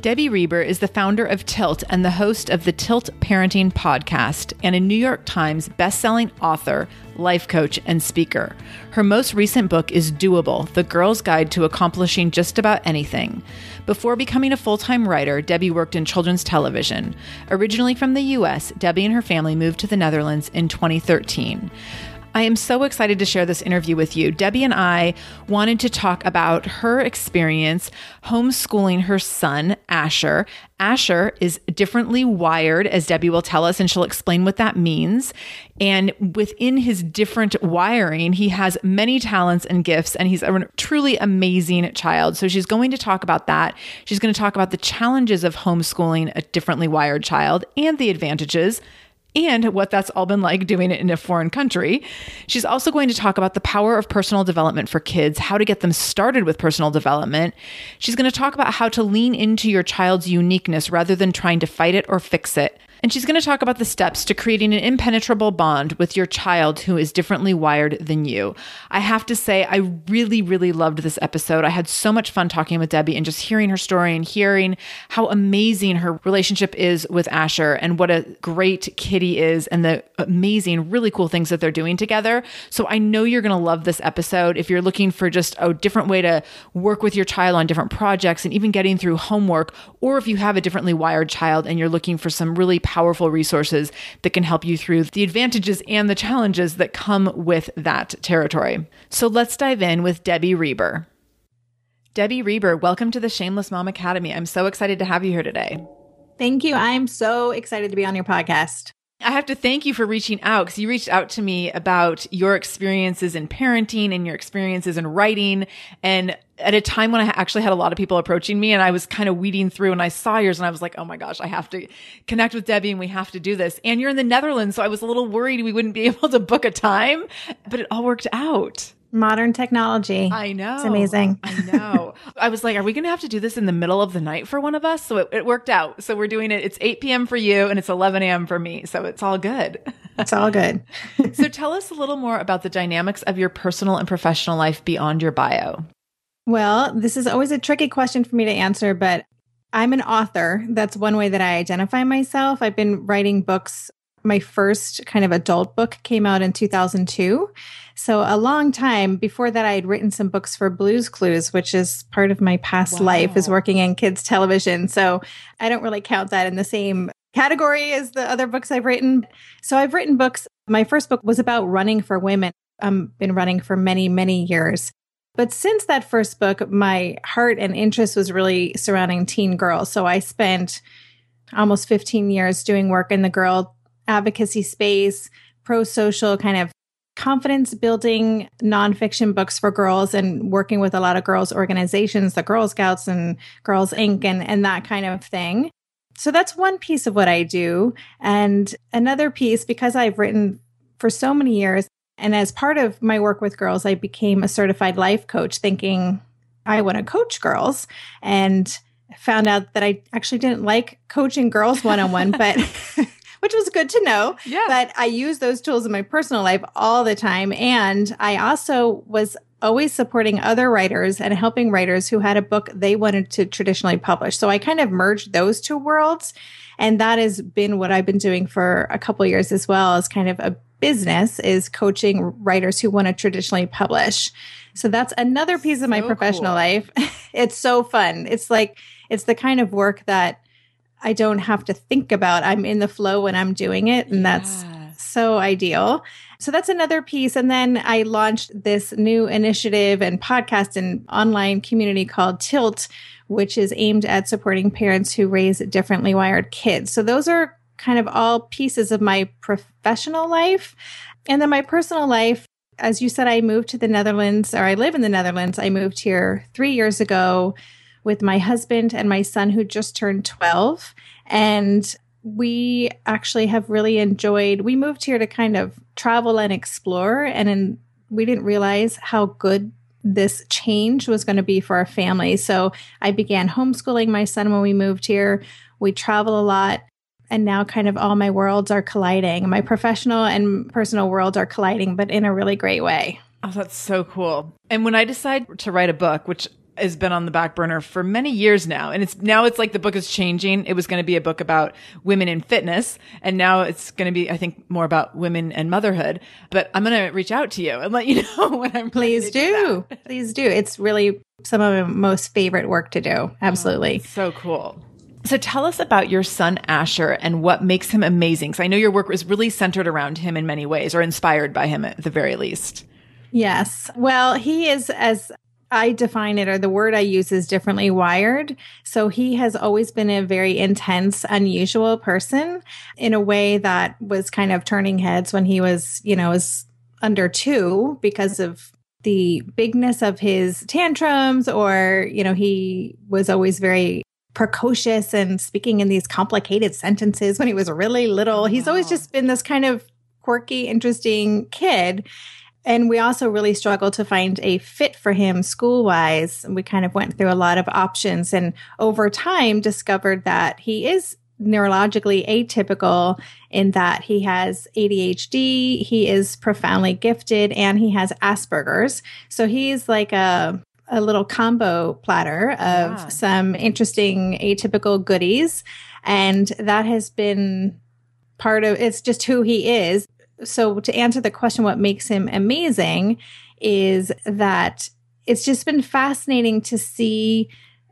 Debbie Reber is the founder of Tilt and the host of the Tilt Parenting Podcast and a New York Times bestselling author, life coach, and speaker. Her most recent book is Doable The Girl's Guide to Accomplishing Just About Anything. Before becoming a full time writer, Debbie worked in children's television. Originally from the US, Debbie and her family moved to the Netherlands in 2013. I am so excited to share this interview with you. Debbie and I wanted to talk about her experience homeschooling her son, Asher. Asher is differently wired, as Debbie will tell us, and she'll explain what that means. And within his different wiring, he has many talents and gifts, and he's a truly amazing child. So she's going to talk about that. She's going to talk about the challenges of homeschooling a differently wired child and the advantages and what that's all been like doing it in a foreign country. She's also going to talk about the power of personal development for kids, how to get them started with personal development. She's going to talk about how to lean into your child's uniqueness rather than trying to fight it or fix it. And she's going to talk about the steps to creating an impenetrable bond with your child who is differently wired than you. I have to say, I really, really loved this episode. I had so much fun talking with Debbie and just hearing her story and hearing how amazing her relationship is with Asher and what a great kitty is and the amazing, really cool things that they're doing together. So I know you're going to love this episode. If you're looking for just a different way to work with your child on different projects and even getting through homework, or if you have a differently wired child and you're looking for some really powerful resources that can help you through the advantages and the challenges that come with that territory. So let's dive in with Debbie Reber. Debbie Reber, welcome to the Shameless Mom Academy. I'm so excited to have you here today. Thank you. I'm so excited to be on your podcast. I have to thank you for reaching out because you reached out to me about your experiences in parenting and your experiences in writing. And at a time when I actually had a lot of people approaching me and I was kind of weeding through and I saw yours and I was like, oh my gosh, I have to connect with Debbie and we have to do this. And you're in the Netherlands. So I was a little worried we wouldn't be able to book a time, but it all worked out modern technology. I know. It's amazing. I know. I was like, are we going to have to do this in the middle of the night for one of us? So it, it, worked out. So we're doing it. It's 8 p.m. for you and it's 11 a.m. for me. So it's all good. It's all good. so tell us a little more about the dynamics of your personal and professional life beyond your bio. Well, this is always a tricky question for me to answer, but I'm an author. That's one way that I identify myself. I've been writing books my first kind of adult book came out in 2002. So a long time before that, I had written some books for Blue's Clues, which is part of my past wow. life is working in kids television. So I don't really count that in the same category as the other books I've written. So I've written books. My first book was about running for women. I've been running for many, many years. But since that first book, my heart and interest was really surrounding teen girls. So I spent almost 15 years doing work in the girl advocacy space, pro social kind of confidence building nonfiction books for girls and working with a lot of girls organizations, the Girl Scouts and Girls Inc. and, and that kind of thing. So that's one piece of what I do. And another piece, because I've written for so many years, and as part of my work with girls, I became a certified life coach thinking I want to coach girls and found out that I actually didn't like coaching girls one on one, but which was good to know. Yeah. But I use those tools in my personal life all the time. And I also was always supporting other writers and helping writers who had a book they wanted to traditionally publish. So I kind of merged those two worlds. And that has been what I've been doing for a couple years as well as kind of a business is coaching writers who want to traditionally publish. So that's another piece of my So professional cool. life. it's so fun. It's like, it's the kind of work that I don't have to think about. I'm in the flow when I'm doing it. And that's so ideal. So that's another piece. And then I launched this new initiative and podcast and online community called Tilt, which is aimed at supporting parents who raise differently wired kids. So those are kind of all pieces of my professional life. And then my personal life, as you said, I moved to the Netherlands or I live in the Netherlands. I moved here three years ago with my husband and my son who just turned 12. And we actually have really enjoyed, we moved here to kind of travel and explore. And in, we didn't realize how good this change was going to be for our family. So I began homeschooling my son when we moved here. We travel a lot. And now, kind of, all my worlds are colliding. My professional and personal worlds are colliding, but in a really great way. Oh, that's so cool. And when I decide to write a book, which has been on the back burner for many years now, and it's now it's like the book is changing. It was going to be a book about women in fitness, and now it's going to be, I think, more about women and motherhood. But I'm going to reach out to you and let you know when I'm. Please to do do. Please do. It's really some of my most favorite work to do. Oh, Absolutely. So cool. So tell us about your son Asher and what makes him amazing. Because I know your work is really centered around him in many ways, or inspired by him at the very least. Yes. Well, he is, as I define it, or the word I use is differently wired. So he has always been a very intense, unusual person in a way that was kind of turning heads when he was, you know, was under two because of the bigness of his tantrums, or, you know, he was always very precocious and speaking in these complicated sentences when he was really little. He's always just been this kind of quirky, interesting kid. And we also really struggled to find a fit for him school wise. We kind of went through a lot of options and over time discovered that he is neurologically atypical in that he has ADHD, he is profoundly gifted, and he has Asperger's. So he's like a a little combo platter of Yeah. some interesting atypical goodies. And that has been part of it's just who he is. So to answer the question what makes him amazing is that it's just been fascinating to see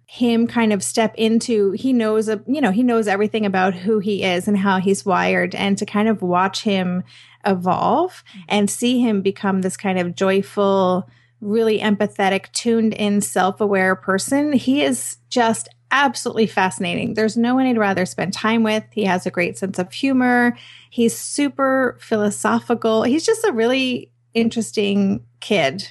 him kind of step into he knows a, you know he knows everything about who he is and how he's wired and to kind of watch him evolve and see him become this kind of joyful really empathetic tuned in self-aware person. He is just absolutely fascinating. There's no one i'd rather spend time with. He has a great sense of humor. He's super philosophical. He's just a really interesting kid.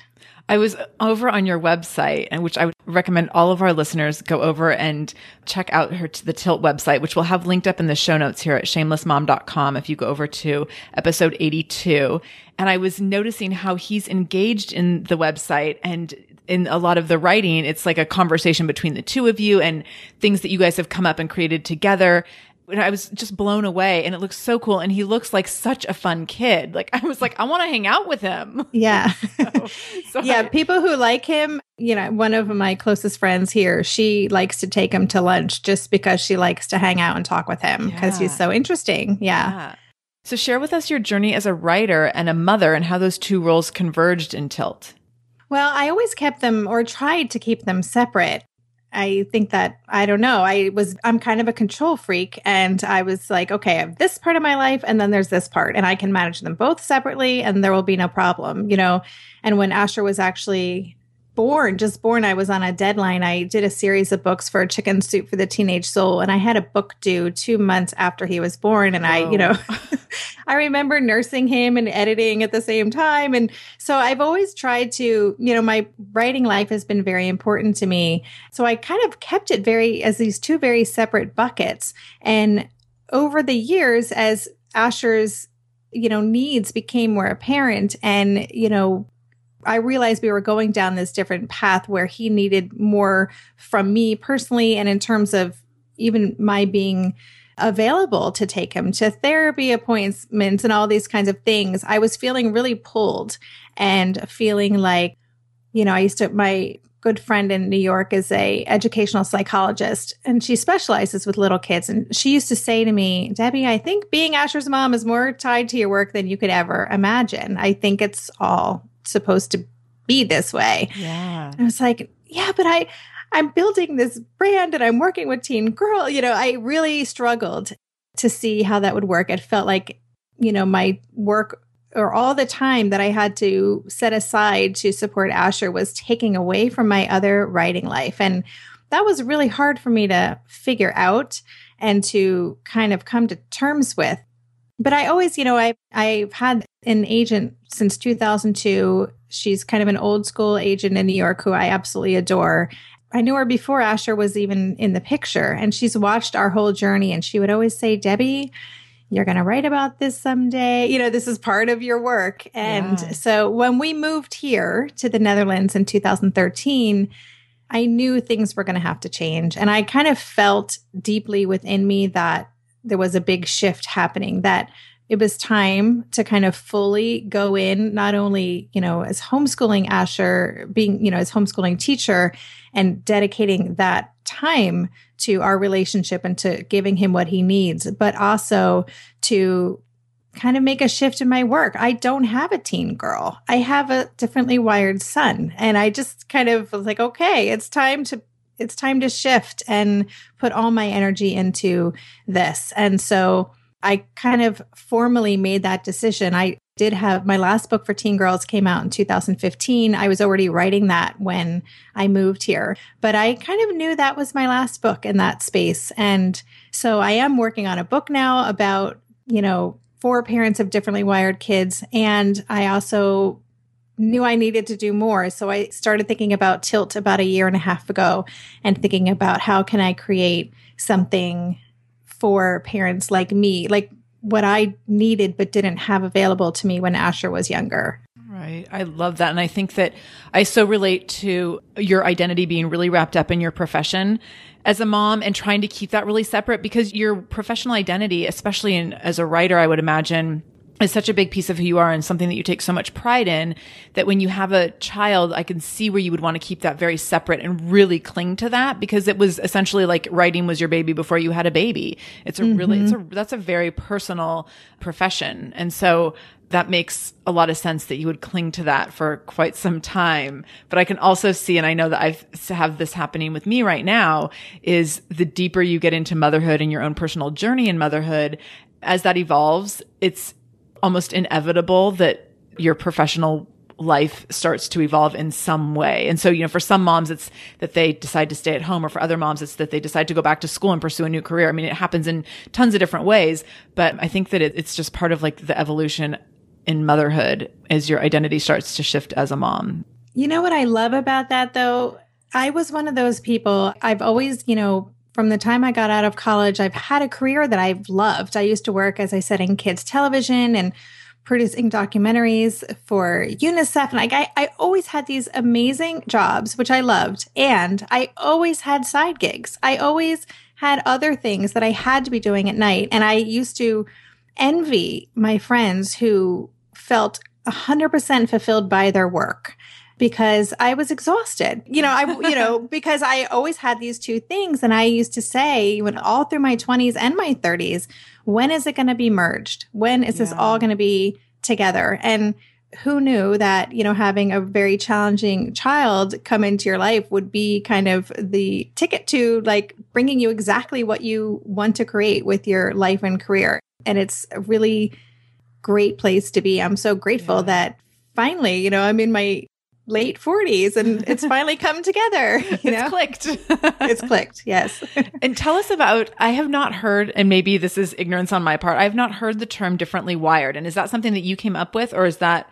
I was over on your website, and which I would recommend all of our listeners go over and check out her to the Tilt website, which we'll have linked up in the show notes here at shamelessmom.com if you go over to episode 82. And I was noticing how he's engaged in the website and in a lot of the writing, it's like a conversation between the two of you and things that you guys have come up and created together. And I was just blown away and it looks so cool. And he looks like such a fun kid. Like I was like, I want to hang out with him. yeah So yeah, I- people who like him, you know, one of my closest friends here, she likes to take him to lunch just because she likes to hang out and talk with him because he's so interesting. Yeah. Yeah. So share with us your journey as a writer and a mother and how those two roles converged in Tilt. Well, I always kept them or tried to keep them separate. I think that I don't know. I was I'm kind of a control freak and I was like, okay, I have this part of my life and then there's this part and I can manage them both separately and there will be no problem, you know. And when Asher was actually born, just born, I was on a deadline. I did a series of books for Chicken Soup for the Teenage Soul, and I had a book due two months after he was born. And I, you know, oh. I remember nursing him and editing at the same time. And so I've always tried to, you know, my writing life has been very important to me. So I kind of kept it very as these two very separate buckets. And over the years, as Asher's you know needs became more apparent and you know I realized we were going down this different path where he needed more from me personally and in terms of even my being available to take him to therapy appointments and all these kinds of things. I was feeling really pulled and feeling like, you know, I used to my good friend in New York is a educational psychologist and she specializes with little kids and she used to say to me, "Debbie, I think being Asher's mom is more tied to your work than you could ever imagine. I think it's all supposed to be this way. Yeah. And I was like, yeah, but I, I'm building this brand and I'm working with Teen Girl. You know, I really struggled to see how that would work. It felt like, you know, my work or all the time that I had to set aside to support Asher was taking away from my other writing life. And that was really hard for me to figure out and to kind of come to terms with. But I always, you know, I I've had an agent since 2002. She's kind of an old school agent in New York who I absolutely adore. I knew her before Asher was even in the picture, and she's watched our whole journey. And she would always say, Debbie, you're going to write about this someday. You know, this is part of your work. And yeah. so when we moved here to the Netherlands in 2013, I knew things were going to have to change. And I kind of felt deeply within me that there was a big shift happening that it was time to kind of fully go in, not only, you know, as homeschooling Asher, being, you know, as homeschooling teacher and dedicating that time to our relationship and to giving him what he needs, but also to kind of make a shift in my work. I don't have a teen girl. I have a differently wired son. And I just kind of was like, okay, it's time to it's time to shift and put all my energy into this. And so I kind of formally made that decision. I did have my last book for teen girls came out in 2015. I was already writing that when I moved here, but I kind of knew that was my last book in that space. And so I am working on a book now about, you know, for parents of differently wired kids. And I also knew I needed to do more. So I started thinking about Tilt about a year and a half ago and thinking about how can I create something for parents like me, like what I needed but didn't have available to me when Asher was younger. Right. I love that. And I think that I so relate to your identity being really wrapped up in your profession as a mom and trying to keep that really separate because your professional identity, especially in, as a writer, I would imagine is such a big piece of who you are and something that you take so much pride in that when you have a child, I can see where you would want to keep that very separate and really cling to that because it was essentially like writing was your baby before you had a baby. It's a mm-hmm. really, it's a, that's a very personal profession. And so that makes a lot of sense that you would cling to that for quite some time. But I can also see, and I know that I have this happening with me right now, is the deeper you get into motherhood and your own personal journey in motherhood, as that evolves, it's almost inevitable that your professional life starts to evolve in some way. And so, you know, for some moms, it's that they decide to stay at home, or for other moms, it's that they decide to go back to school and pursue a new career. I mean, it happens in tons of different ways, but I think that it, it's just part of like the evolution in motherhood as your identity starts to shift as a mom. You know what I love about that though? I was one of those people, I've always, you know, from the time I got out of college, I've had a career that I've loved. I used to work, as I said, in kids television and producing documentaries for UNICEF. And like I, I always had these amazing jobs, which I loved. And I always had side gigs. I always had other things that I had to be doing at night. And I used to envy my friends who felt 100% fulfilled by their work because I was exhausted. You know, I, you know, because I always had these two things. And I used to say when all through my 20s and my 30s, when is it going to be merged? When is yeah. this all going to be together? And who knew that, you know, having a very challenging child come into your life would be kind of the ticket to like bringing you exactly what you want to create with your life and career. And it's a really great place to be. I'm so grateful yeah. that finally, you know, I'm in my late 40s and it's finally come together. You know? It's clicked. it's clicked, yes. and tell us about, I have not heard, and maybe this is ignorance on my part, I have not heard the term differently wired. And is that something that you came up with or is that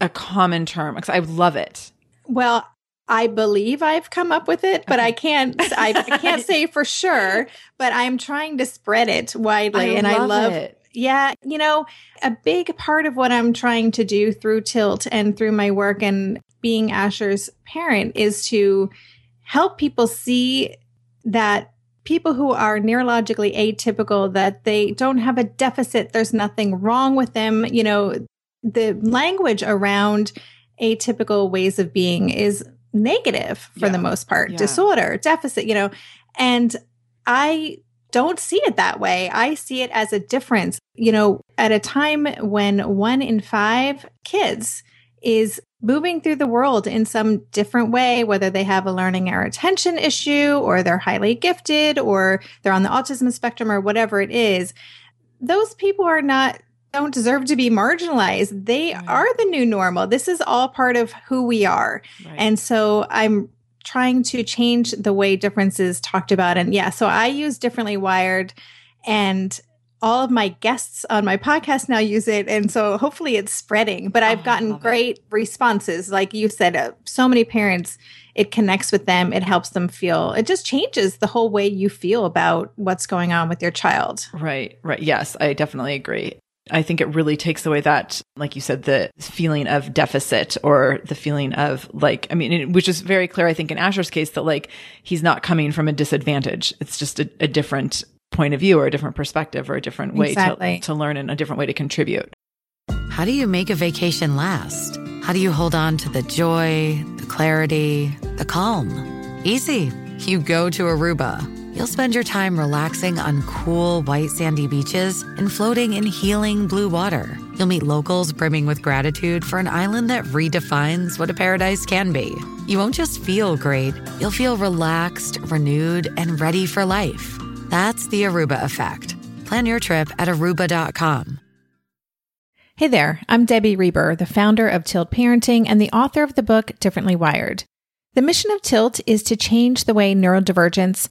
a common term? Because I love it. Well, I believe I've come up with it, but okay. I can't I, I, can't say for sure, but I'm trying to spread it widely I and love I love it. Yeah, you know, a big part of what I'm trying to do through Tilt and through my work and being Asher's parent is to help people see that people who are neurologically atypical that they don't have a deficit there's nothing wrong with them you know the language around atypical ways of being is negative for yeah. the most part yeah. disorder deficit you know and i don't see it that way. I see it as a difference. You know, at a time when one in five kids is moving through the world in some different way, whether they have a learning or attention issue, or they're highly gifted, or they're on the autism spectrum, or whatever it is, those people are not don't deserve to be marginalized. They right. are the new normal. This is all part of who we are. Right. And so I'm trying to change the way differences talked about. And yeah, so I use differently wired and all of my guests on my podcast now use it. And so hopefully it's spreading, but I've oh, gotten great it. responses. Like you said, uh, so many parents, it connects with them. It helps them feel, it just changes the whole way you feel about what's going on with your child. Right, right. Yes, I definitely agree. I think it really takes away that, like you said, the feeling of deficit or the feeling of like, I mean, which is very clear, I think, in Asher's case that like he's not coming from a disadvantage. It's just a, a different point of view or a different perspective or a different way exactly. to, to learn and a different way to contribute. How do you make a vacation last? How do you hold on to the joy, the clarity, the calm? Easy. You go to Aruba You'll spend your time relaxing on cool, white, sandy beaches and floating in healing blue water. You'll meet locals brimming with gratitude for an island that redefines what a paradise can be. You won't just feel great, you'll feel relaxed, renewed, and ready for life. That's the Aruba effect. Plan your trip at aruba.com. Hey there, I'm Debbie Reber, the founder of Tilt Parenting and the author of the book Differently Wired. The mission of Tilt is to change the way neurodivergence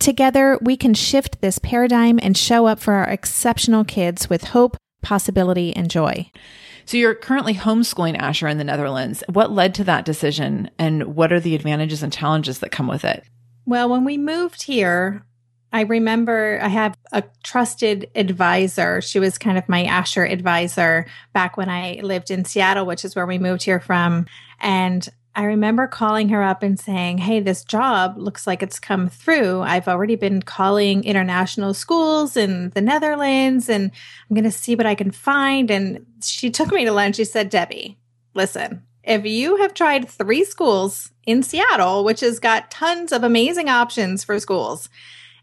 Together, we can shift this paradigm and show up for our exceptional kids with hope, possibility, and joy. So, you're currently homeschooling Asher in the Netherlands. What led to that decision, and what are the advantages and challenges that come with it? Well, when we moved here, I remember I have a trusted advisor. She was kind of my Asher advisor back when I lived in Seattle, which is where we moved here from. And I remember calling her up and saying, Hey, this job looks like it's come through. I've already been calling international schools in the Netherlands and I'm going to see what I can find. And she took me to lunch. She said, Debbie, listen, if you have tried three schools in Seattle, which has got tons of amazing options for schools,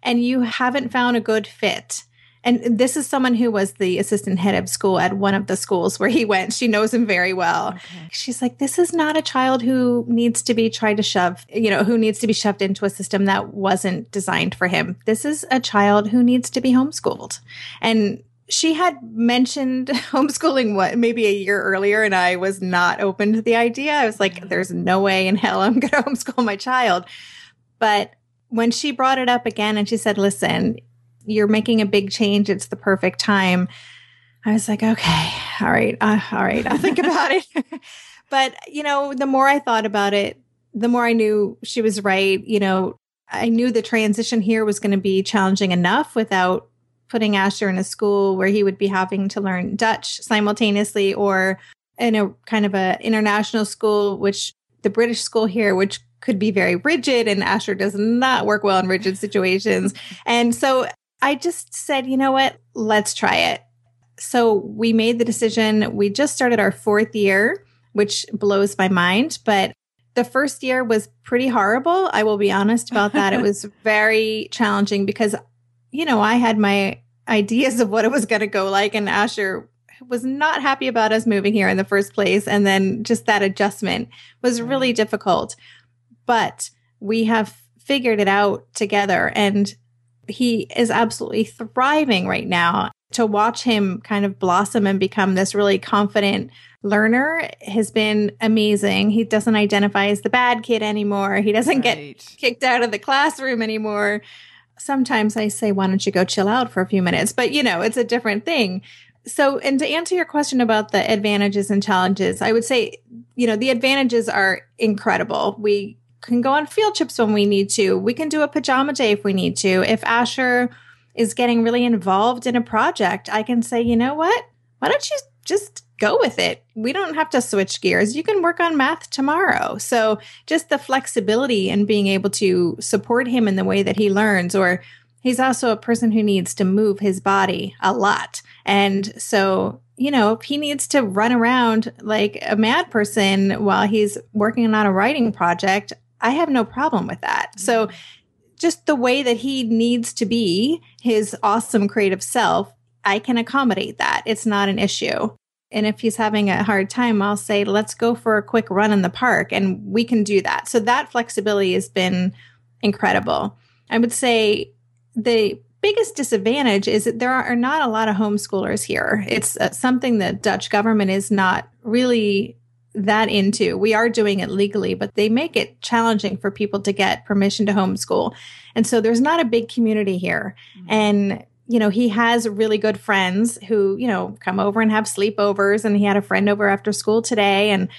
and you haven't found a good fit, and this is someone who was the assistant head of school at one of the schools where he went. She knows him very well. Okay. She's like, this is not a child who needs to be tried to shove, you know, who needs to be shoved into a system that wasn't designed for him. This is a child who needs to be homeschooled. And she had mentioned homeschooling what maybe a year earlier and I was not open to the idea. I was like there's no way in hell I'm going to homeschool my child. But when she brought it up again and she said, "Listen, you're making a big change. It's the perfect time." I was like, "Okay. All right. Uh, all right. I'll think about it." but, you know, the more I thought about it, the more I knew she was right. You know, I knew the transition here was going to be challenging enough without putting Asher in a school where he would be having to learn Dutch simultaneously or in a kind of a international school, which the British school here, which could be very rigid and Asher does not work well in rigid situations. and so I just said, you know what? Let's try it. So we made the decision. We just started our fourth year, which blows my mind, but the first year was pretty horrible. I will be honest about that. it was very challenging because you know, I had my ideas of what it was going to go like, and Asher was not happy about us moving here in the first place. And then just that adjustment was really mm. difficult. But we have figured it out together, and he is absolutely thriving right now. To watch him kind of blossom and become this really confident learner has been amazing. He doesn't identify as the bad kid anymore. He doesn't right. get kicked out of the classroom anymore sometimes I say, why don't you go chill out for a few minutes? But you know, it's a different thing. So, and to answer your question about the advantages and challenges, I would say, you know, the advantages are incredible. We can go on field trips when we need to. We can do a pajama day if we need to. If Asher is getting really involved in a project, I can say, you know what? Why don't you just go with it. We don't have to switch gears. You can work on math tomorrow. So just the flexibility and being able to support him in the way that he learns or he's also a person who needs to move his body a lot. And so, you know, if he needs to run around like a mad person while he's working on a writing project, I have no problem with that. So just the way that he needs to be his awesome creative self I can accommodate that. It's not an issue. And if he's having a hard time, I'll say, let's go for a quick run in the park and we can do that. So that flexibility has been incredible. I would say the biggest disadvantage is that there are not a lot of homeschoolers here. It's uh, something that Dutch government is not really that into. We are doing it legally, but they make it challenging for people to get permission to homeschool. And so there's not a big community here. Mm-hmm. And you know, he has really good friends who, you know, come over and have sleepovers. And he had a friend over after school today. And,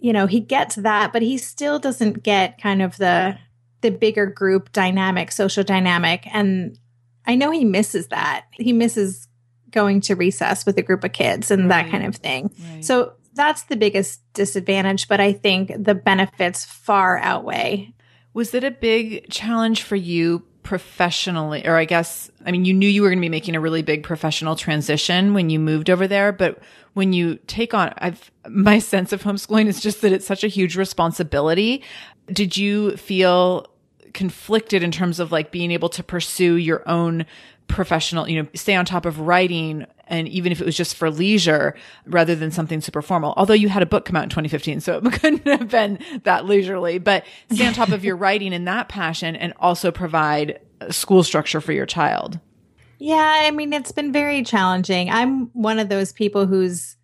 you know, he gets that, but he still doesn't get kind of the, the bigger group dynamic, social dynamic. And I know he misses that. He misses going to recess with a group of kids and right. that kind of thing. Right. So that's the biggest disadvantage, but I think the benefits far outweigh. Was it a big challenge for you professionally, or I guess, I mean, you knew you were going to be making a really big professional transition when you moved over there, but when you take on, I've, my sense of homeschooling is just that it's such a huge responsibility. Did you feel conflicted in terms of like being able to pursue your own professional, you know, stay on top of writing and even if it was just for leisure rather than something super formal. Although you had a book come out in 2015, so it couldn't have been that leisurely, but stay on top of your writing and that passion and also provide a school structure for your child. Yeah, I mean, it's been very challenging. I'm one of those people who's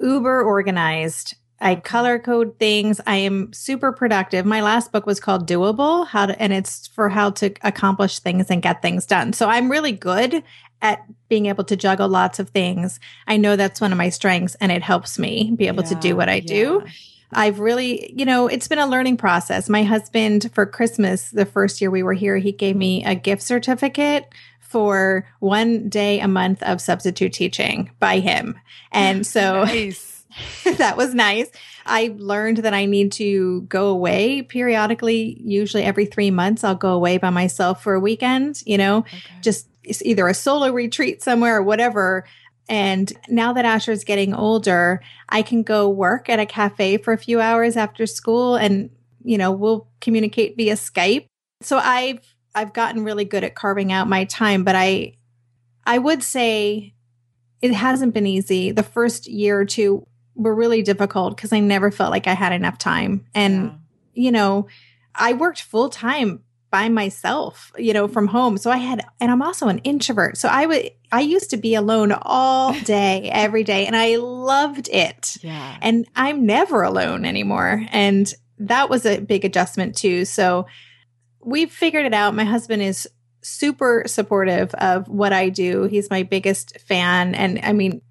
uber organized. I color code things. I am super productive. My last book was called Doable, how to, and it's for how to accomplish things and get things done. So I'm really good at being able to juggle lots of things. I know that's one of my strengths and it helps me be able yeah, to do what I yeah. do. I've really, you know, it's been a learning process. My husband, for Christmas, the first year we were here, he gave me a gift certificate for one day a month of substitute teaching by him. And so that was nice. I learned that I need to go away periodically, usually every three months. I'll go away by myself for a weekend, you know, okay. just either a solo retreat somewhere or whatever. And now that Asher's getting older, I can go work at a cafe for a few hours after school and, you know, we'll communicate via Skype. So I've, I've gotten really good at carving out my time, but I, I would say it hasn't been easy. The first year or two were really difficult because I never felt like I had enough time. And, yeah. you know, I worked full time by myself, you know, from home. So I had, and I'm also an introvert. So I would, I used to be alone all day, every day, and I loved it. Yeah. And I'm never alone anymore. And that was a big adjustment too. So we've figured it out. My husband is super supportive of what I do. He's my biggest fan. And I mean,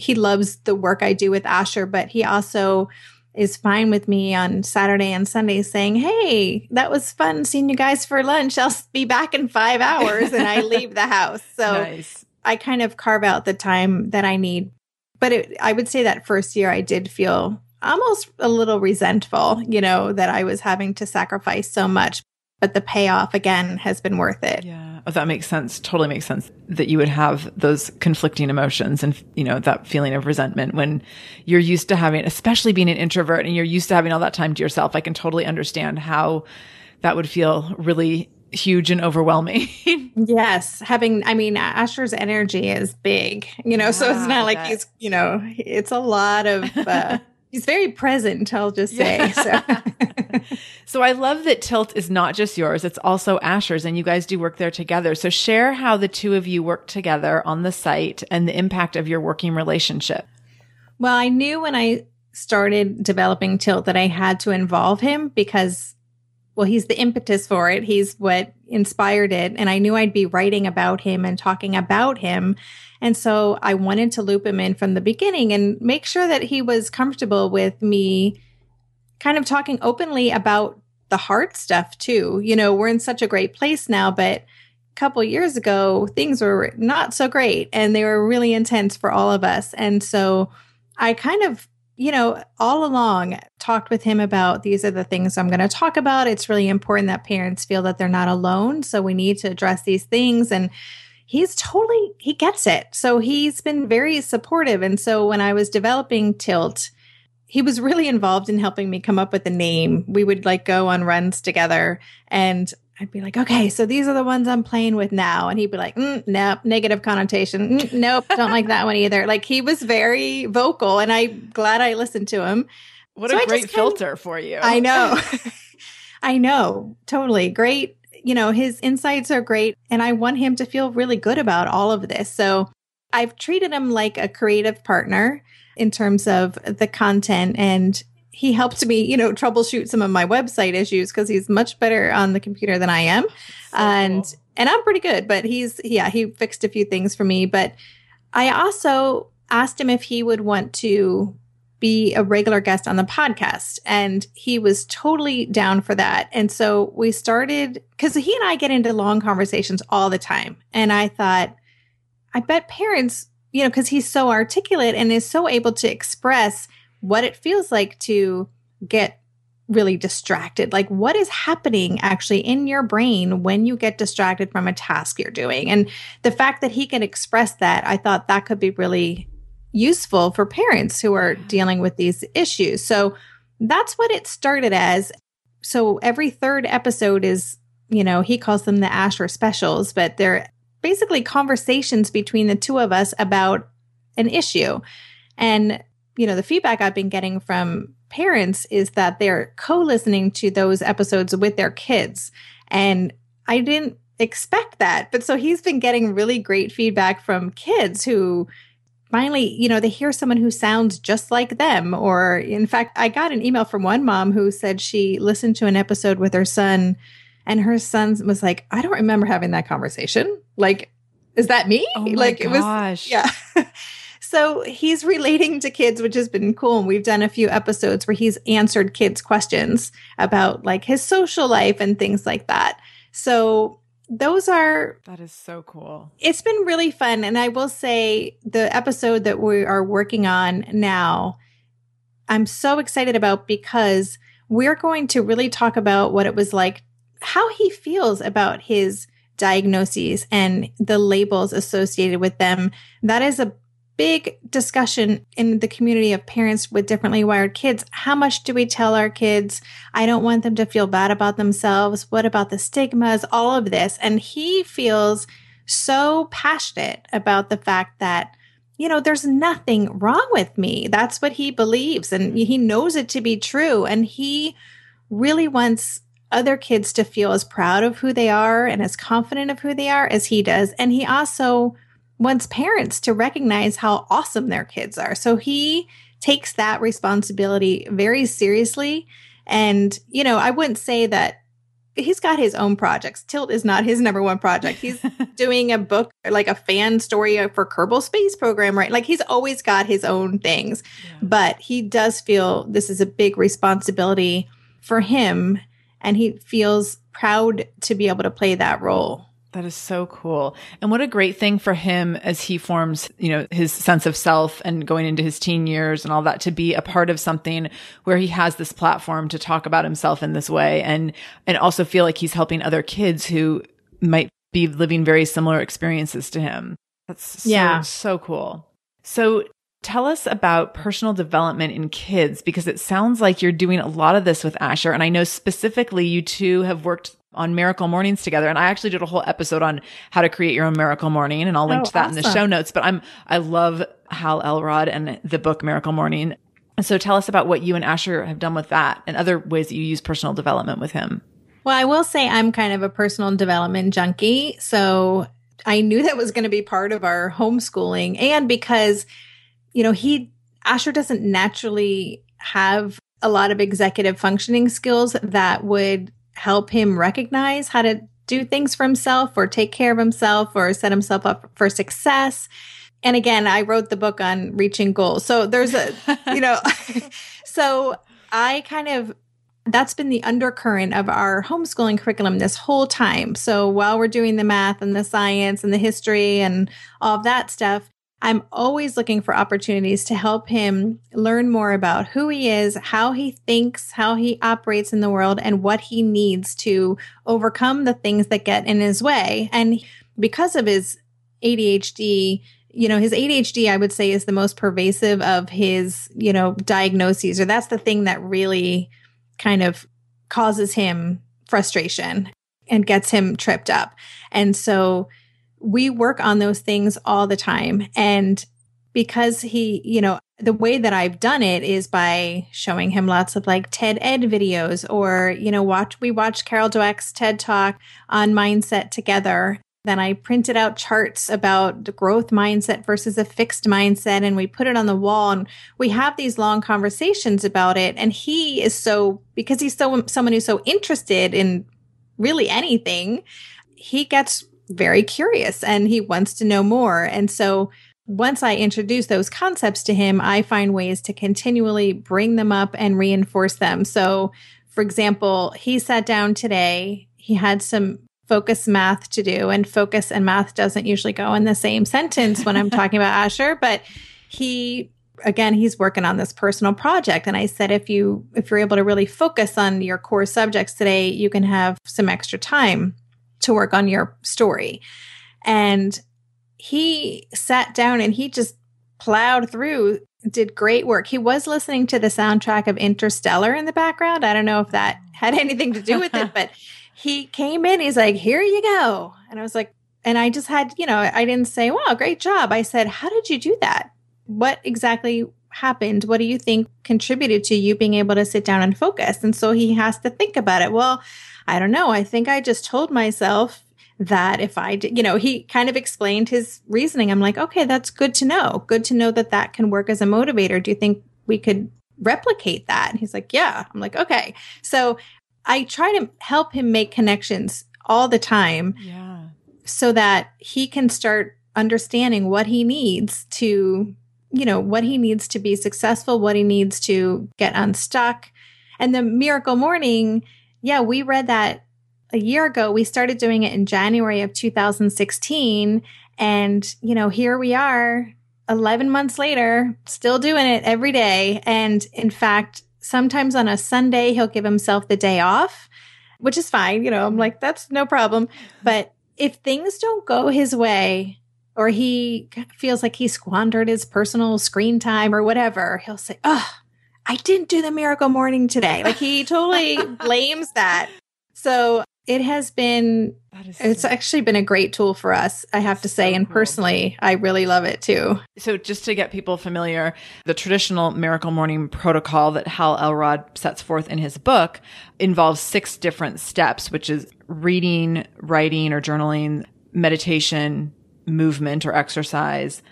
he loves the work I do with Asher, but he also is fine with me on Saturday and Sunday saying, Hey, that was fun seeing you guys for lunch. I'll be back in five hours and I leave the house. So nice. I kind of carve out the time that I need. But it, I would say that first year I did feel almost a little resentful, you know, that I was having to sacrifice so much. But the payoff again has been worth it. Yeah. Oh, that makes sense. Totally makes sense that you would have those conflicting emotions and, you know, that feeling of resentment when you're used to having, especially being an introvert and you're used to having all that time to yourself. I can totally understand how that would feel really huge and overwhelming. yes. Having, I mean, Asher's energy is big, you know, so it's not like that- he's, you know, it's a lot of, uh, he's very present, I'll just say. So. So I love that Tilt is not just yours, it's also Asher's and you guys do work there together. So share how the two of you work together on the site and the impact of your working relationship. Well, I knew when I started developing Tilt that I had to involve him because, well, he's the impetus for it. He's what inspired it. And I knew I'd be writing about him and talking about him. And so I wanted to loop him in from the beginning and make sure that he was comfortable with me kind of talking openly about the hard stuff too. You know, we're in such a great place now, but a couple years ago, things were not so great and they were really intense for all of us. And so I kind of, you know, all along talked with him about these are the things I'm going to talk about. It's really important that parents feel that they're not alone. So we need to address these things. And he's totally, he gets it. So he's been very supportive. And so when I was developing Tilt, he was really involved in helping me come up with a name. We would like go on runs together and I'd be like, okay, so these are the ones I'm playing with now. And he'd be like, mm, nope, negative connotation. Mm, nope, don't like that one either. Like he was very vocal and I'm glad I listened to him. What So I a great just kind of- filter for you. I know. I know. Totally. Great. You know, his insights are great. And I want him to feel really good about all of this. So I've treated him like a creative partner in terms of the content. And he helped me, you know, troubleshoot some of my website issues because he's much better on the computer than I am. So and cool. and I'm pretty good, but he's yeah, he fixed a few things for me. But I also asked him if he would want to be a regular guest on the podcast. And he was totally down for that. And so we started because he and I get into long conversations all the time. And I thought, I bet parents, you know, because he's so articulate and is so able to express what it feels like to get really distracted. Like, what is happening actually in your brain when you get distracted from a task you're doing? And the fact that he can express that, I thought that could be really useful for parents who are dealing with these issues. So that's what it started as. So every third episode is, you know, he calls them the Asher specials, but they're basically conversations between the two of us about an issue. And, you know, the feedback I've been getting from parents is that they're co listening to those episodes with their kids. And I didn't expect that. But so he's been getting really great feedback from kids who finally, you know, they hear someone who sounds just like them. Or in fact, I got an email from one mom who said she listened to an episode with her son and her son was like, I don't remember having that conversation. Like, is that me? Oh my like gosh. it was yeah. so he's relating to kids, which has been cool. And we've done a few episodes where he's answered kids' questions about like his social life and things like that. So those are That is so cool. it's been really fun. And I will say the episode that we are working on now, I'm so excited about because we're going to really talk about what it was like, how he feels about his diagnoses and the labels associated with them. That is a big discussion in the community of parents with differently wired kids. How much do we tell our kids? I don't want them to feel bad about themselves. What about the stigmas? All of this. And he feels so passionate about the fact that, you know, there's nothing wrong with me. That's what he believes. And he knows it to be true. And he really wants other kids to feel as proud of who they are and as confident of who they are as he does. And he also wants parents to recognize how awesome their kids are. So he takes that responsibility very seriously. And, you know, I wouldn't say that he's got his own projects. Tilt is not his number one project. He's doing a book, like a fan story for Kerbal Space Program, right? Like he's always got his own things, yeah. but he does feel this is a big responsibility for him. And he feels proud to be able to play that role. That is so cool. And what a great thing for him as he forms, you know, his sense of self and going into his teen years and all that to be a part of something where he has this platform to talk about himself in this way and and also feel like he's helping other kids who might be living very similar experiences to him. That's so, yeah. so cool. So Tell us about personal development in kids because it sounds like you're doing a lot of this with Asher. And I know specifically you two have worked on miracle mornings together. And i actually did a whole episode on how to create your own miracle morning and i'll link oh, to that awesome. in the show notes but i'm i love hal elrod and the book miracle morning. And so tell us about what you and asher have done with that and other ways that you use personal development with him. Well i will say i'm kind of a personal development junkie. So i knew that was going to be part of our homeschooling. And because you know he asher doesn't naturally have a lot of executive functioning skills that would help him recognize how to do things for himself or take care of himself or set himself up for success. And again, I wrote the book on reaching goals. So there's a, you know, so I kind of, that's been the undercurrent of our homeschooling curriculum this whole time. So while we're doing the math and the science and the history and all of that stuff, I'm always looking for opportunities to help him learn more about who he is, how he thinks, how he operates in the world, and what he needs to overcome the things that get in his way. And because of his ADHD, you know, his ADHD, I would say, is the most pervasive of his, you know, diagnoses, or that's the thing that really kind of causes him frustration and gets him tripped up. And so, we work on those things all the time. And because he, you know, the way that I've done it is by showing him lots of like TED Ed videos or, you know, watch, we watched Carol Dweck's TED Talk on mindset together. Then I printed out charts about the growth mindset versus a fixed mindset and we put it on the wall and we have these long conversations about it. And he is so, because he's so, someone who's so interested in really anything, he gets very curious and he wants to know more. And so once I introduce those concepts to him, I find ways to continually bring them up and reinforce them. So, for example, he sat down today, he had some focus math to do, and focus and math doesn't usually go in the same sentence when I'm talking about Asher, but he again he's working on this personal project and i said if you if you're able to really focus on your core subjects today you can have some extra time to work on your story. And he sat down and he just plowed through, did great work. He was listening to the soundtrack of Interstellar in the background. I don't know if that had anything to do with it, but he came in, he's like, Here you go. And I was like, and I just had, you know, I didn't say, Wow, great job. I said, How did you do that? What exactly happened? What do you think contributed to you being able to sit down and focus? And so he has to think about it. Well, I don't know. I think I just told myself that if I did, you know, he kind of explained his reasoning. I'm like, okay, that's good to know. Good to know that that can work as a motivator. Do you think we could replicate that? And he's like, yeah. I'm like, okay. So I try to help him make connections all the time. Yeah. So that he can start understanding what he needs to, you know, what he needs to be successful, what he needs to get unstuck. And the miracle morning yeah, we read that a year ago. We started doing it in January of 2016. And, you know, here we are 11 months later, still doing it every day. And in fact, sometimes on a Sunday, he'll give himself the day off, which is fine. You know, I'm like, that's no problem. But if things don't go his way, or he feels like he squandered his personal screen time or whatever, he'll say, Oh, I didn't do the miracle morning today. Like he totally blames that. So it has been it's actually been a great tool for us i have to say and personally i really love it too so just to get people familiar the traditional miracle morning protocol that hal elrod sets forth in his book involves six different steps which is reading writing or journaling meditation movement or exercise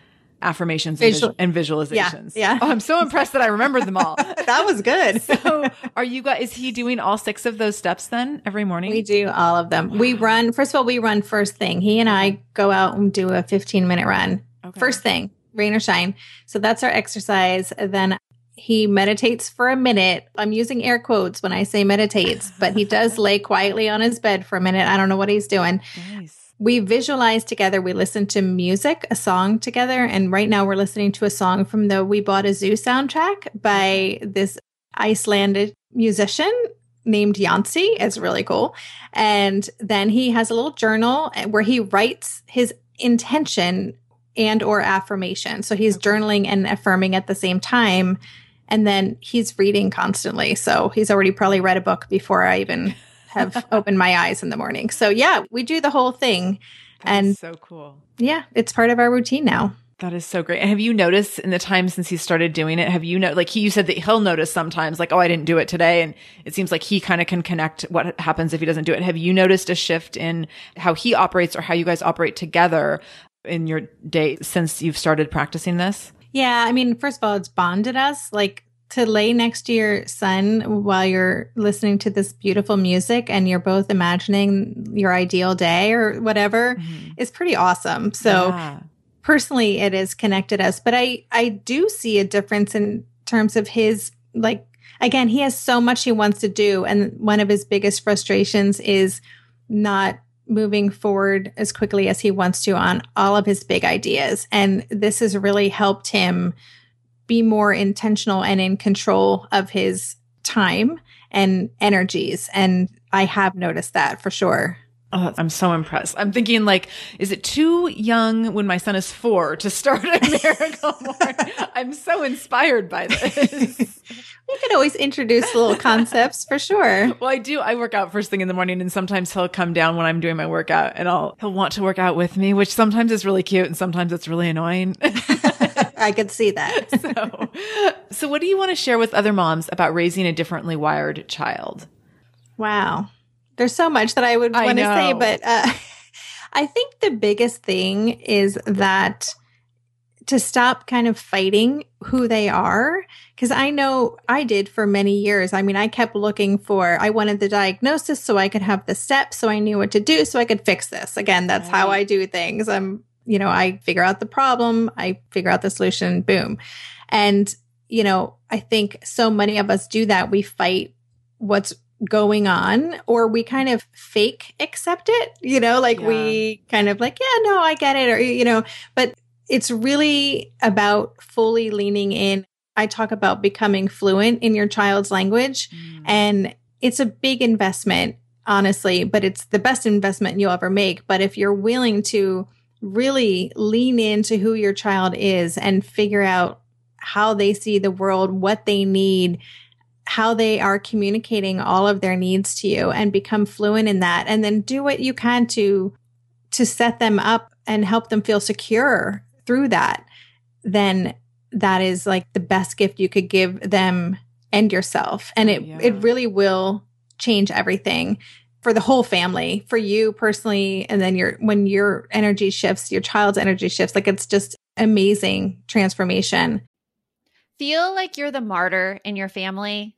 affirmations Visual- and, visualizations. Yeah, yeah. Oh, I'm so impressed that I remembered them all. that was good. so, are you guys? Is he doing all six of those steps then every morning? We do all of them. Wow. We run. First of all, we run first thing. He and I go out and do a 15 minute run. Okay. First thing, rain or shine. So that's our exercise. Then he meditates for a minute. I'm using air quotes when I say meditates, but he does lay quietly on his bed for a minute. I don't know what he's doing. Nice we visualize together. We listen to music, a song together. And right now we're listening to a song from the We Bought a Zoo soundtrack by this Icelandic musician named Jónsi. It's really cool. And then he has a little journal where he writes his intention and or affirmation. So he's journaling and affirming at the same time. And then he's reading constantly. So he's already probably read a book before I even have opened my eyes in the morning. So yeah, we do the whole thing. That and so cool. Yeah, it's part of our routine now. That is so great. And have you noticed in the time since he started doing it, have you know, like he, you said that he'll notice sometimes like, oh, I didn't do it today. And it seems like he kind of can connect what happens if he doesn't do it. Have you noticed a shift in how he operates or how you guys operate together in your day since you've started practicing this? Yeah. I mean, first of all, it's bonded us. Like to lay next to your son while you're listening to this beautiful music and you're both imagining your ideal day or whatever mm-hmm. is pretty awesome. So yeah. personally it has connected us, but I I do see a difference in terms of his like again, he has so much he wants to do and one of his biggest frustrations is not moving forward as quickly as he wants to on all of his big ideas. And this has really helped him be more intentional and in control of his time and energies. And I have noticed that for sure. Oh, I'm so impressed. I'm thinking like, is it too young when my son is four to start a miracle morning? I'm so inspired by this. you can always introduce little concepts for sure. Well, I do. I work out first thing in the morning and sometimes he'll come down when I'm doing my workout and I'll, he'll want to work out with me, which sometimes is really cute and sometimes it's really annoying. I could see that. so, so what do you want to share with other moms about raising a differently wired child? Wow. There's so much that I would want to say, but uh, I think the biggest thing is that to stop kind of fighting who they are. Cause I know I did for many years. I mean, I kept looking for, I wanted the diagnosis so I could have the steps so I knew what to do so I could fix this. Again, that's right. how I do things. I'm you know, I figure out the problem, I figure out the solution, boom. And, you know, I think so many of us do that. We fight what's going on or we kind of fake accept it, you know, like yeah. we kind of like, yeah, no, I get it. Or, you know, but it's really about fully leaning in. I talk about becoming fluent in your child's language mm. and it's a big investment, honestly, but it's the best investment you'll ever make. But if you're willing to really lean into who your child is and figure out how they see the world, what they need, how they are communicating all of their needs to you and become fluent in that. And then do what you can to to set them up and help them feel secure through that. Then that is like the best gift you could give them and yourself. And it yeah. it really will change everything for the whole family, for you personally, and then your when your energy shifts, your child's energy shifts. Like it's just amazing transformation. Feel like you're the martyr in your family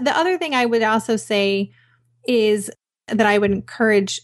The other thing I would also say is that I would encourage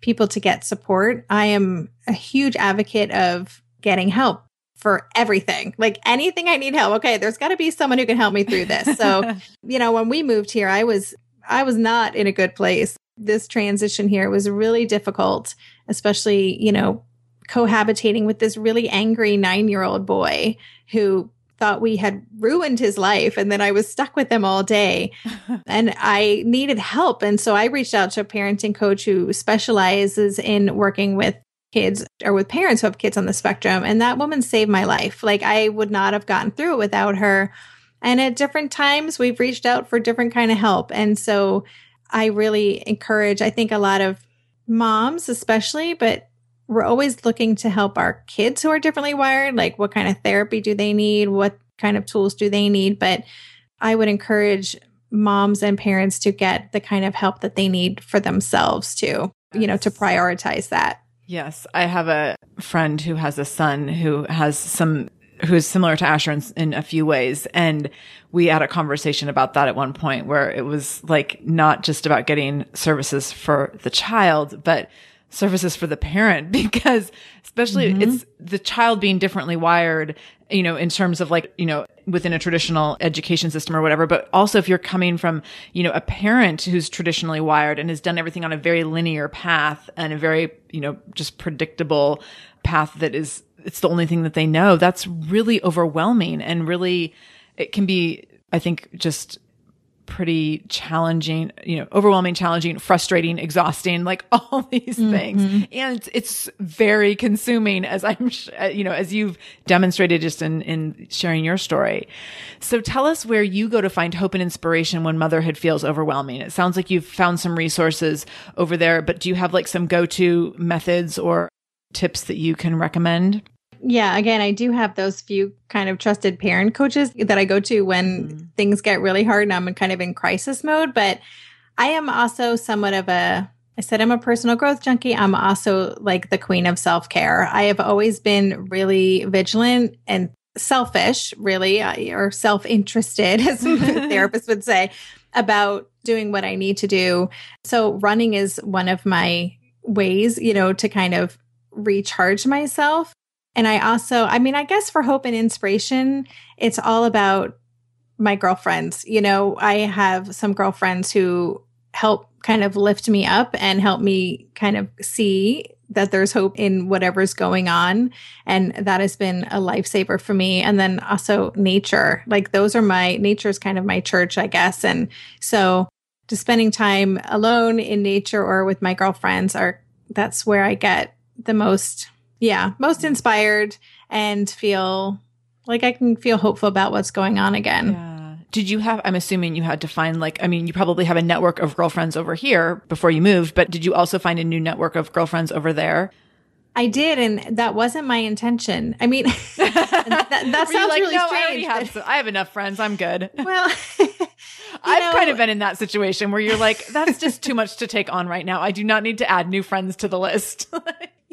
people to get support. I am a huge advocate of getting help for everything. Like anything I need help. Okay, there's got to be someone who can help me through this. So, you know, when we moved here, I was I was not in a good place. This transition here was really difficult, especially, you know, cohabitating with this really angry 9-year-old boy who thought we had ruined his life and then I was stuck with him all day. And I needed help. And so I reached out to a parenting coach who specializes in working with kids or with parents who have kids on the spectrum. And that woman saved my life. Like I would not have gotten through it without her. And at different times we've reached out for different kind of help. And so I really encourage I think a lot of moms especially but we're always looking to help our kids who are differently wired. Like, what kind of therapy do they need? What kind of tools do they need? But I would encourage moms and parents to get the kind of help that they need for themselves too, yes. you know, to prioritize that. Yes. I have a friend who has a son who has some who's similar to Asher in, in, a few ways. And we had a conversation about that at one point where it was like not just about getting services for the child, but services for the parent because especially mm-hmm. it's the child being differently wired, you know, in terms of like, you know, within a traditional education system or whatever, but also if you're coming from, you know, a parent who's traditionally wired and has done everything on a very linear path and a very, you know, just predictable path that is, it's the only thing that they know. That's really overwhelming and really, it can be, I think, just pretty challenging, you know, overwhelming, challenging, frustrating, exhausting, like all these mm-hmm. things. And it's, it's, very consuming as I'm, uh, you know, as you've demonstrated just in, in sharing your story. So tell us where you go to find hope and inspiration when motherhood feels overwhelming. It sounds like you've found some resources over there, but do you have like some go-to methods or tips that you can recommend? Yeah, again, I do have those few kind of trusted parent coaches that I go to when mm. things get really hard and I'm kind of in crisis mode. But I am also somewhat of a, I said I'm a personal growth junkie. I'm also like the queen of self care. I have always been really vigilant and selfish, really, or self interested, as therapists would say, about doing what I need to do. So running is one of my ways, you know, to kind of recharge myself. And I also, I mean, I guess for hope and inspiration, it's all about my girlfriends. You know, I have some girlfriends who help kind of lift me up and help me kind of see that there's hope in whatever's going on. And that has been a lifesaver for me. And then also nature, like those are my, nature is kind of my church, I guess. And so just spending time alone in nature or with my girlfriends are, that's where I get the most yeah, most inspired and feel like I can feel hopeful about what's going on again. Yeah. Did you have, I'm assuming you had to find like, I mean, you probably have a network of girlfriends over here before you moved, but did you also find a new network of girlfriends over there? I did, and that wasn't my intention. I mean, that, that sounds like, really no, strange. I, have some, I have enough friends. I'm good. Well, I've know, kind of been in that situation where you're like, that's just too much to take on right now. I do not need to add new friends to the list.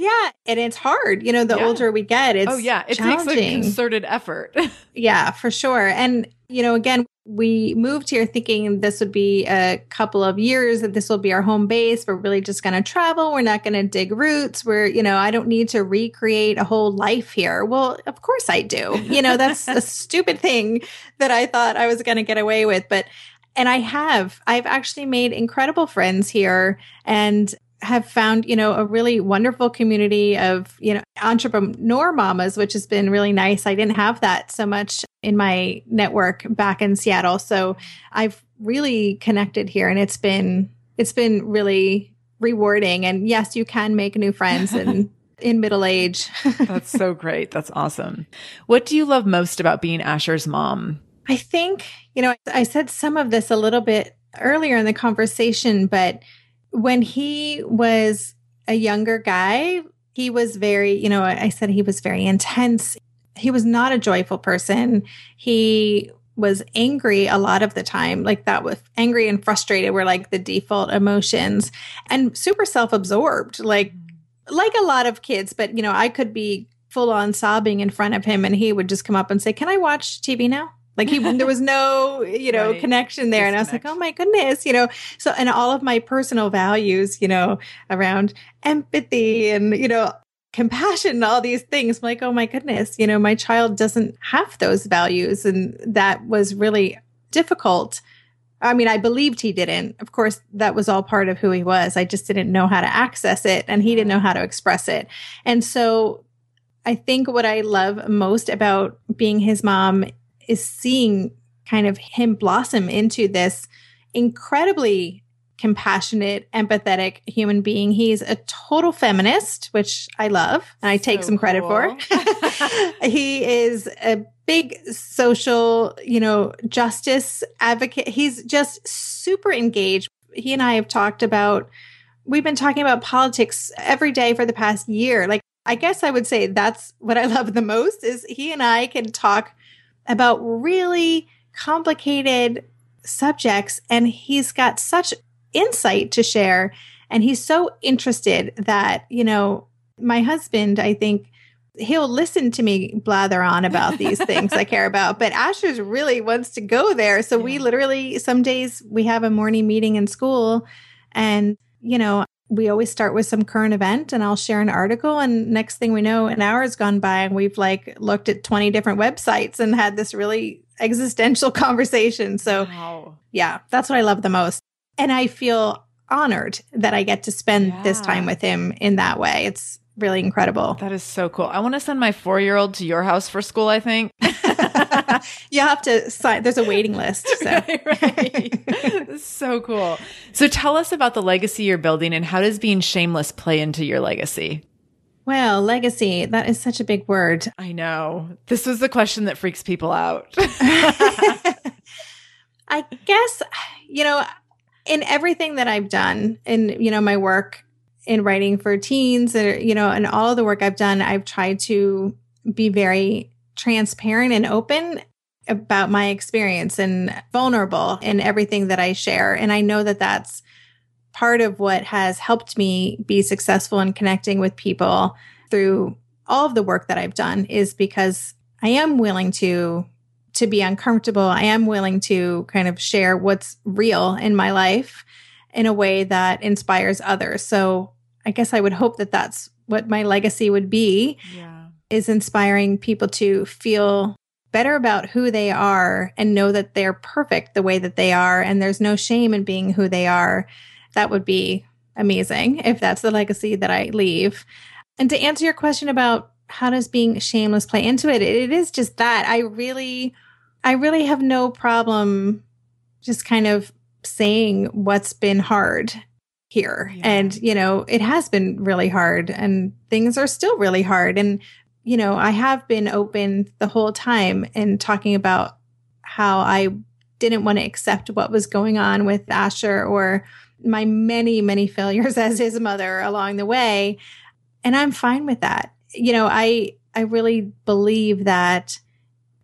Yeah, and it's hard. You know, the yeah. older we get, oh, it's oh yeah, it takes a concerted effort. yeah, for sure. And you know, again, we moved here thinking this would be a couple of years that this will be our home base we're really just going to travel we're not going to dig roots we're you know i don't need to recreate a whole life here well of course i do you know that's a stupid thing that i thought i was going to get away with but and i have i've actually made incredible friends here and have found, you know, a really wonderful community of, you know, entrepreneur mamas, which has been really nice. I didn't have that so much in my network back in Seattle. So I've really connected here and it's been, it's been really rewarding. And yes, you can make new friends and in middle age. That's so great. That's awesome. What do you love most about being Asher's mom? I think, you know, I said some of this a little bit earlier in the conversation, but when he was a younger guy, he was very, you know, I said he was very intense. He was not a joyful person. He was angry a lot of the time. Like that was angry and frustrated were like the default emotions and super self-absorbed, like mm. like a lot of kids, but you know, I could be full on sobbing in front of him and he would just come up and say, "Can I watch TV now?" Like he, there was no, you know, right. connection there. And I was like, oh my goodness, you know, so, and all of my personal values, you know, around empathy and, you know, compassion and all these things. I'm like, oh my goodness, you know, my child doesn't have those values. And that was really difficult. I mean, I believed he didn't. Of course, that was all part of who he was. I just didn't know how to access it and he didn't know how to express it. And so I think what I love most about being his mom is seeing kind of him blossom into this incredibly compassionate, empathetic human being. He's a total feminist, which I love and I take so some credit cool. for. he is a big social, you know, justice advocate. He's just super engaged. He and I have talked about we've been talking about politics every day for the past year. Like I guess I would say that's what I love the most is he and I can talk about really complicated subjects and he's got such insight to share and he's so interested that you know my husband i think he'll listen to me blather on about these things I care about. But Asher's really wants to go there. So yeah. we literally, some days we have a morning meeting in school and, you know, we always start with some current event and I'll share an article. And next thing we know, an hour has gone by and we've like looked at 20 different websites and had this really existential conversation. So, wow. yeah, that's what I love the most. And I feel honored that I get to spend yeah. this time with him in that way. It's really incredible. That is so cool. I want to send my four year old to your house for school, I think. you have to sign, there's a waiting list. So. right, right. so cool. So tell us about the legacy you're building and how does being shameless play into your legacy? Well, legacy, that is such a big word. I know. This was the question that freaks people out. I guess, you know, in everything that I've done in, you know, my work in writing for teens or, you know, and all of the work I've done, I've tried to be very transparent and open about my experience and vulnerable in everything that I share. And I know that that's part of what has helped me be successful in connecting with people through all of the work that I've done is because I am willing to to be uncomfortable. I am willing to kind of share what's real in my life in a way that inspires others. So I guess I would hope that that's what my legacy would be. Yeah is inspiring people to feel better about who they are and know that they're perfect the way that they are and there's no shame in being who they are. That would be amazing if that's the legacy that I leave. And to answer your question about how does being shameless play into it, it is just that. I really I really have no problem just kind of saying what's been hard here. Yeah. And, you know, it has been really hard and things are still really hard. And you know, I have been open the whole time and talking about how I didn't want to accept what was going on with Asher or my many, many failures as his mother along the way. And I'm fine with that. You know, I, I really believe that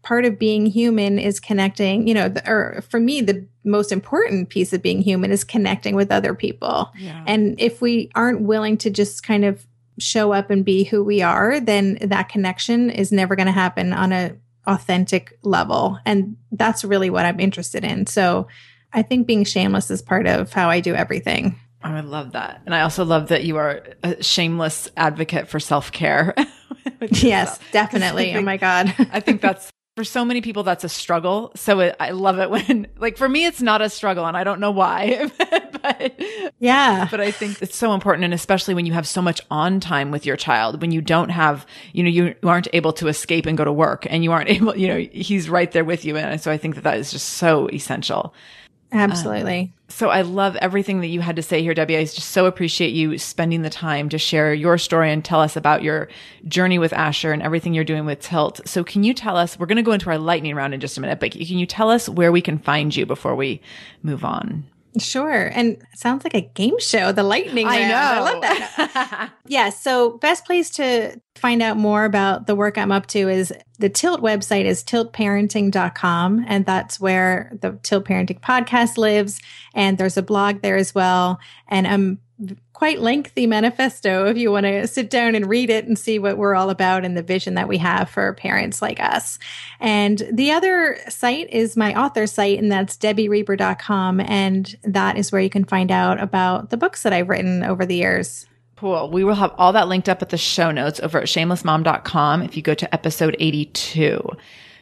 part of being human is connecting, you know, the, or for me, the most important piece of being human is connecting with other people. Yeah. And if we aren't willing to just kind of show up and be who we are, then that connection is never going to happen on a authentic level. And that's really what I'm interested in. So I think being shameless is part of how I do everything. Oh, I love that. And I also love that you are a shameless advocate for self care. yes, definitely. Think, oh my God. I think that's for so many people, that's a struggle. So it, I love it when, like, for me, it's not a struggle and I don't know why. but yeah, but I think it's so important. And especially when you have so much on time with your child, when you don't have, you know, you aren't able to escape and go to work and you aren't able, you know, he's right there with you. And so I think that that is just so essential. Absolutely. Um, so I love everything that you had to say here, Debbie. I just so appreciate you spending the time to share your story and tell us about your journey with Asher and everything you're doing with Tilt. So can you tell us, we're going to go into our lightning round in just a minute, but can you tell us where we can find you before we move on? Sure. And sounds like a game show, the lightning I know. I love that. yeah. So best place to find out more about the work I'm up to is the Tilt website is tiltparenting.com. And that's where the Tilt Parenting podcast lives. And there's a blog there as well. And I'm quite lengthy manifesto if you want to sit down and read it and see what we're all about and the vision that we have for parents like us. And the other site is my author site, and that's debbiereber.com. And that is where you can find out about the books that I've written over the years. Cool. We will have all that linked up at the show notes over at shamelessmom.com if you go to episode 82.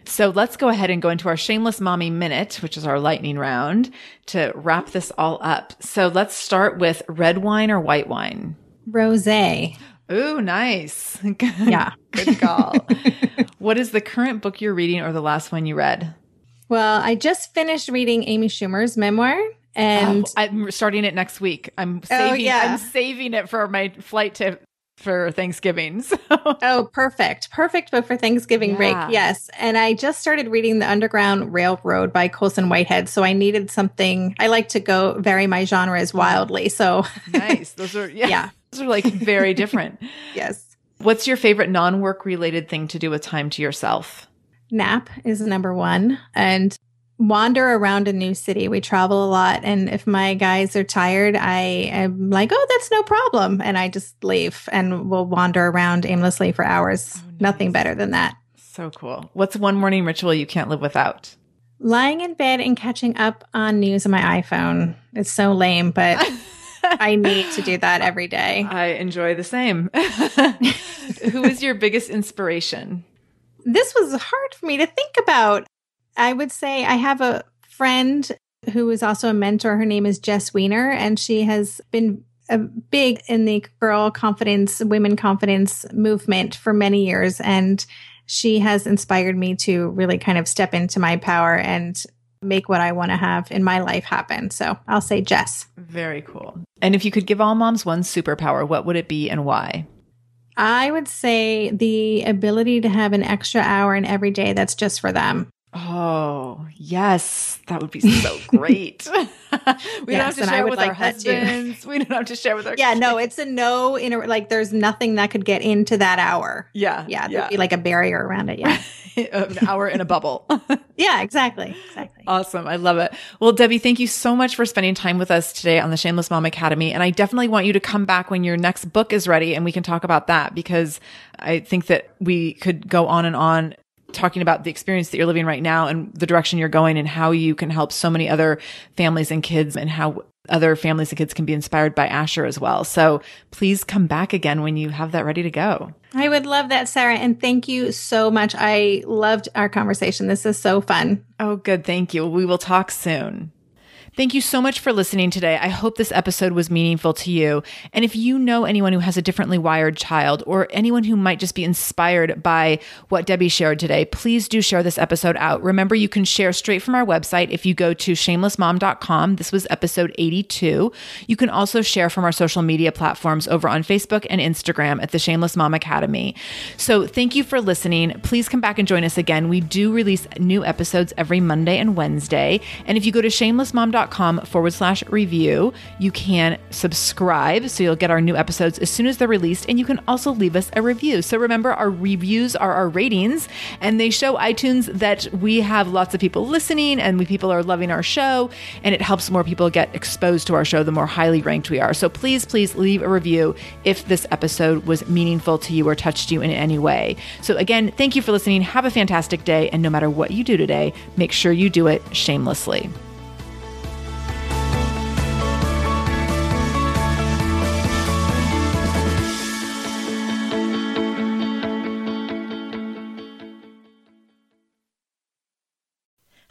So let's go ahead and go into our shameless mommy minute, which is our lightning round to wrap this all up. So let's start with red wine or white wine? Rose. Ooh, nice. Yeah. Good call. what is the current book you're reading or the last one you read? Well, I just finished reading Amy Schumer's memoir. And oh, I'm starting it next week. I'm oh, saving. Oh, yeah. I'm saving it for my flight to for Thanksgiving. So. Oh, perfect. Perfect book for Thanksgiving yeah. break. Yes. And I just started reading The Underground Railroad by Colson Whitehead. So I needed something. I like to go vary my genres wildly. So nice. Those are, yeah, yeah. Those are like very different. yes. What's your favorite non work related thing to do with time to yourself? Nap is number one. And wander around a new city. We travel a lot. And if my guys are tired, I am like, oh, that's no problem. And I just leave and we'll wander around aimlessly for hours. Oh, nice. Nothing better than that. So cool. What's one morning ritual you can't live without? Lying in bed and catching up on news on my iPhone. It's so lame, but I need to do that every day. I enjoy the same. Who is your biggest inspiration? This was hard for me to think about. I would say I have a friend who is also a mentor. Her name is Jess Weiner, and she has been a big in the girl confidence, women confidence movement for many years. And she has inspired me to really kind of step into my power and make what I want to have in my life happen. So I'll say Jess. Very cool. And if you could give all moms one superpower, what would it be and why? I would say the ability to have an extra hour in every day that's just for them. Oh, yes. That would be so great. we yes, don't have to share with like our husbands. We don't have to share with our Yeah, kids. no, it's a no in a, like there's nothing that could get into that hour. Yeah. Yeah, there'd yeah. be like a barrier around it. Yeah. An hour in a bubble. yeah, exactly. Exactly. Awesome. I love it. Well, Debbie, thank you so much for spending time with us today on the Shameless Mom Academy. And I definitely want you to come back when your next book is ready and we can talk about that because I think that we could go on and on talking about the experience that you're living right now and the direction you're going and how you can help so many other families and kids and how other families and kids can be inspired by Asher as well. So please come back again when you have that ready to go. I would love that, Sarah. And thank you so much. I loved our conversation. This is so fun. Oh, good. Thank you. We will talk soon. Thank you so much for listening today. I hope this episode was meaningful to you. And if you know anyone who has a differently wired child or anyone who might just be inspired by what Debbie shared today, please do share this episode out. Remember, you can share straight from our website if you go to shamelessmom.com. This was episode 82. You can also share from our social media platforms over on Facebook and Instagram at the Shameless Mom Academy. So thank you for listening. Please come back and join us again. We do release new episodes every Monday and Wednesday. And if you go to shamelessmom.com, forward slash review. You can subscribe so you'll get our new episodes as soon as they're released. And you can also leave us a review. So remember, our reviews are our ratings and they show iTunes that we have lots of people listening and we people are loving our show. And it helps more people get exposed to our show the more highly ranked we are. So please, please leave a review if this episode was meaningful to you or touched you in any way. So again, thank you for listening. Have a fantastic day. And no matter what you do today, make sure you do it shamelessly.